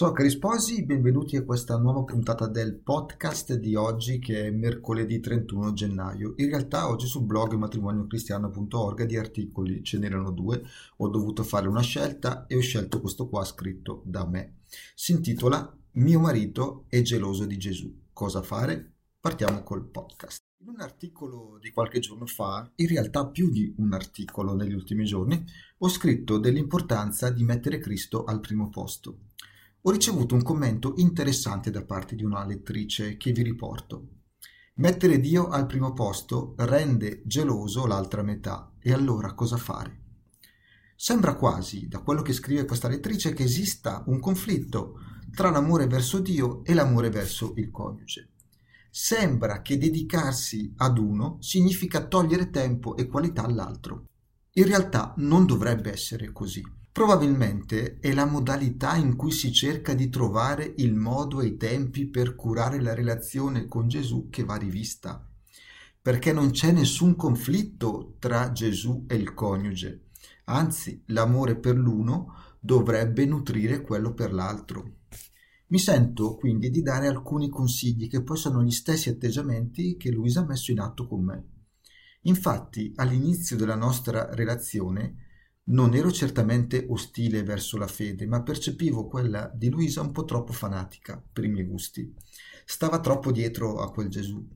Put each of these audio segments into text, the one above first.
Ciao cari sposi, benvenuti a questa nuova puntata del podcast di oggi che è mercoledì 31 gennaio. In realtà oggi sul blog matrimoniocristiano.org di articoli ce n'erano due, ho dovuto fare una scelta e ho scelto questo qua scritto da me. Si intitola Mio marito è geloso di Gesù. Cosa fare? Partiamo col podcast. In un articolo di qualche giorno fa, in realtà più di un articolo negli ultimi giorni, ho scritto dell'importanza di mettere Cristo al primo posto ho ricevuto un commento interessante da parte di una lettrice che vi riporto. Mettere Dio al primo posto rende geloso l'altra metà e allora cosa fare? Sembra quasi, da quello che scrive questa lettrice, che esista un conflitto tra l'amore verso Dio e l'amore verso il coniuge. Sembra che dedicarsi ad uno significa togliere tempo e qualità all'altro. In realtà non dovrebbe essere così. Probabilmente è la modalità in cui si cerca di trovare il modo e i tempi per curare la relazione con Gesù che va rivista, perché non c'è nessun conflitto tra Gesù e il coniuge, anzi l'amore per l'uno dovrebbe nutrire quello per l'altro. Mi sento quindi di dare alcuni consigli che poi sono gli stessi atteggiamenti che Luisa ha messo in atto con me. Infatti, all'inizio della nostra relazione, non ero certamente ostile verso la fede, ma percepivo quella di Luisa un po' troppo fanatica per i miei gusti. Stava troppo dietro a quel Gesù.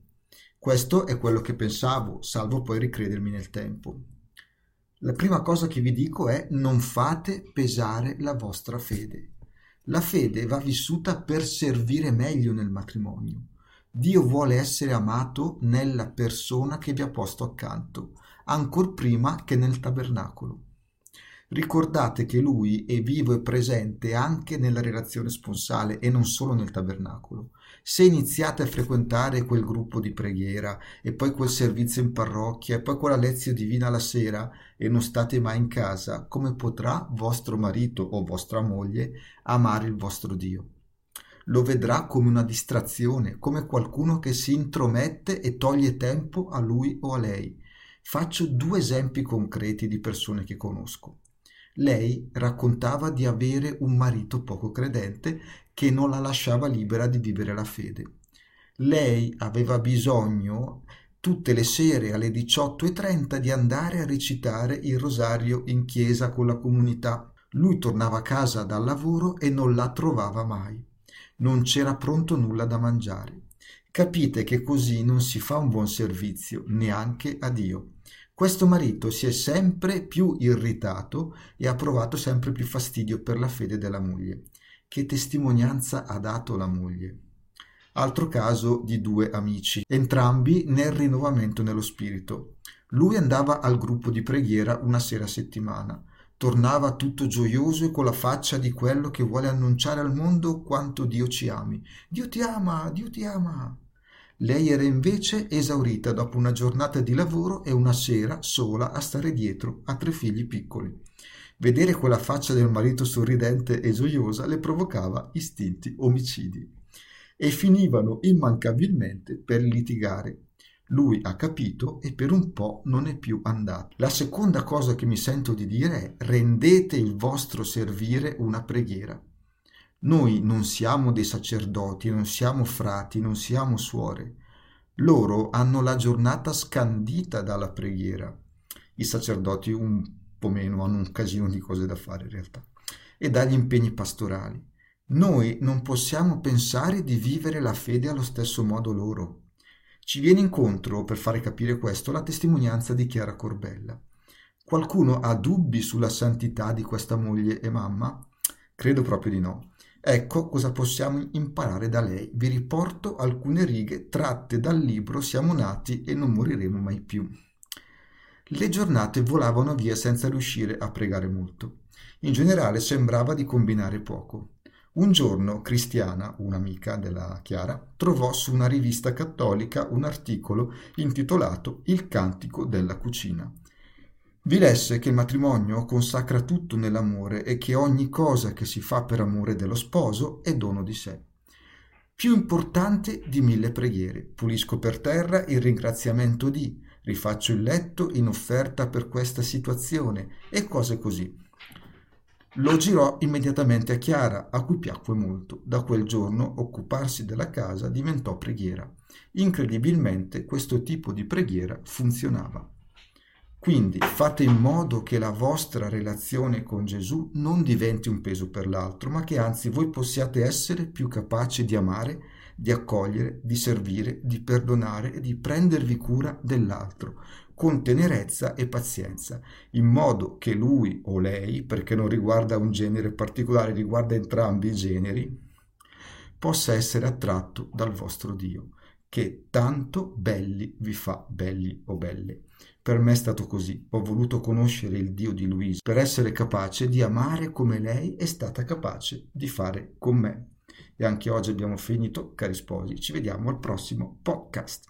Questo è quello che pensavo, salvo poi ricredermi nel tempo. La prima cosa che vi dico è non fate pesare la vostra fede. La fede va vissuta per servire meglio nel matrimonio. Dio vuole essere amato nella persona che vi ha posto accanto, ancor prima che nel tabernacolo. Ricordate che lui è vivo e presente anche nella relazione sponsale e non solo nel tabernacolo. Se iniziate a frequentare quel gruppo di preghiera e poi quel servizio in parrocchia e poi quella lezione divina la sera e non state mai in casa, come potrà vostro marito o vostra moglie amare il vostro Dio? Lo vedrà come una distrazione, come qualcuno che si intromette e toglie tempo a lui o a lei. Faccio due esempi concreti di persone che conosco. Lei raccontava di avere un marito poco credente che non la lasciava libera di vivere la fede. Lei aveva bisogno tutte le sere alle 18.30 di andare a recitare il rosario in chiesa con la comunità. Lui tornava a casa dal lavoro e non la trovava mai. Non c'era pronto nulla da mangiare. Capite che così non si fa un buon servizio neanche a Dio. Questo marito si è sempre più irritato e ha provato sempre più fastidio per la fede della moglie. Che testimonianza ha dato la moglie? Altro caso di due amici, entrambi nel rinnovamento nello spirito. Lui andava al gruppo di preghiera una sera a settimana. Tornava tutto gioioso e con la faccia di quello che vuole annunciare al mondo quanto Dio ci ami. Dio ti ama, Dio ti ama. Lei era invece esaurita dopo una giornata di lavoro e una sera sola a stare dietro a tre figli piccoli. Vedere quella faccia del marito sorridente e gioiosa le provocava istinti omicidi. E finivano immancabilmente per litigare. Lui ha capito e per un po' non è più andato. La seconda cosa che mi sento di dire è rendete il vostro servire una preghiera. Noi non siamo dei sacerdoti, non siamo frati, non siamo suore. Loro hanno la giornata scandita dalla preghiera. I sacerdoti un po' meno hanno un casino di cose da fare in realtà. E dagli impegni pastorali. Noi non possiamo pensare di vivere la fede allo stesso modo loro. Ci viene incontro, per fare capire questo, la testimonianza di Chiara Corbella. Qualcuno ha dubbi sulla santità di questa moglie e mamma? Credo proprio di no. Ecco cosa possiamo imparare da lei. Vi riporto alcune righe tratte dal libro Siamo nati e non moriremo mai più. Le giornate volavano via senza riuscire a pregare molto. In generale sembrava di combinare poco. Un giorno Cristiana, un'amica della Chiara, trovò su una rivista cattolica un articolo intitolato Il cantico della cucina vi lesse che il matrimonio consacra tutto nell'amore e che ogni cosa che si fa per amore dello sposo è dono di sé. Più importante di mille preghiere. Pulisco per terra il ringraziamento di, rifaccio il letto in offerta per questa situazione e cose così. Lo girò immediatamente a Chiara, a cui piacque molto. Da quel giorno occuparsi della casa diventò preghiera. Incredibilmente questo tipo di preghiera funzionava. Quindi fate in modo che la vostra relazione con Gesù non diventi un peso per l'altro, ma che anzi voi possiate essere più capaci di amare, di accogliere, di servire, di perdonare e di prendervi cura dell'altro, con tenerezza e pazienza, in modo che lui o lei, perché non riguarda un genere particolare, riguarda entrambi i generi, possa essere attratto dal vostro Dio, che tanto belli vi fa belli o belle. Per me è stato così, ho voluto conoscere il Dio di Luisa per essere capace di amare come lei è stata capace di fare con me. E anche oggi abbiamo finito, cari sposi, ci vediamo al prossimo podcast.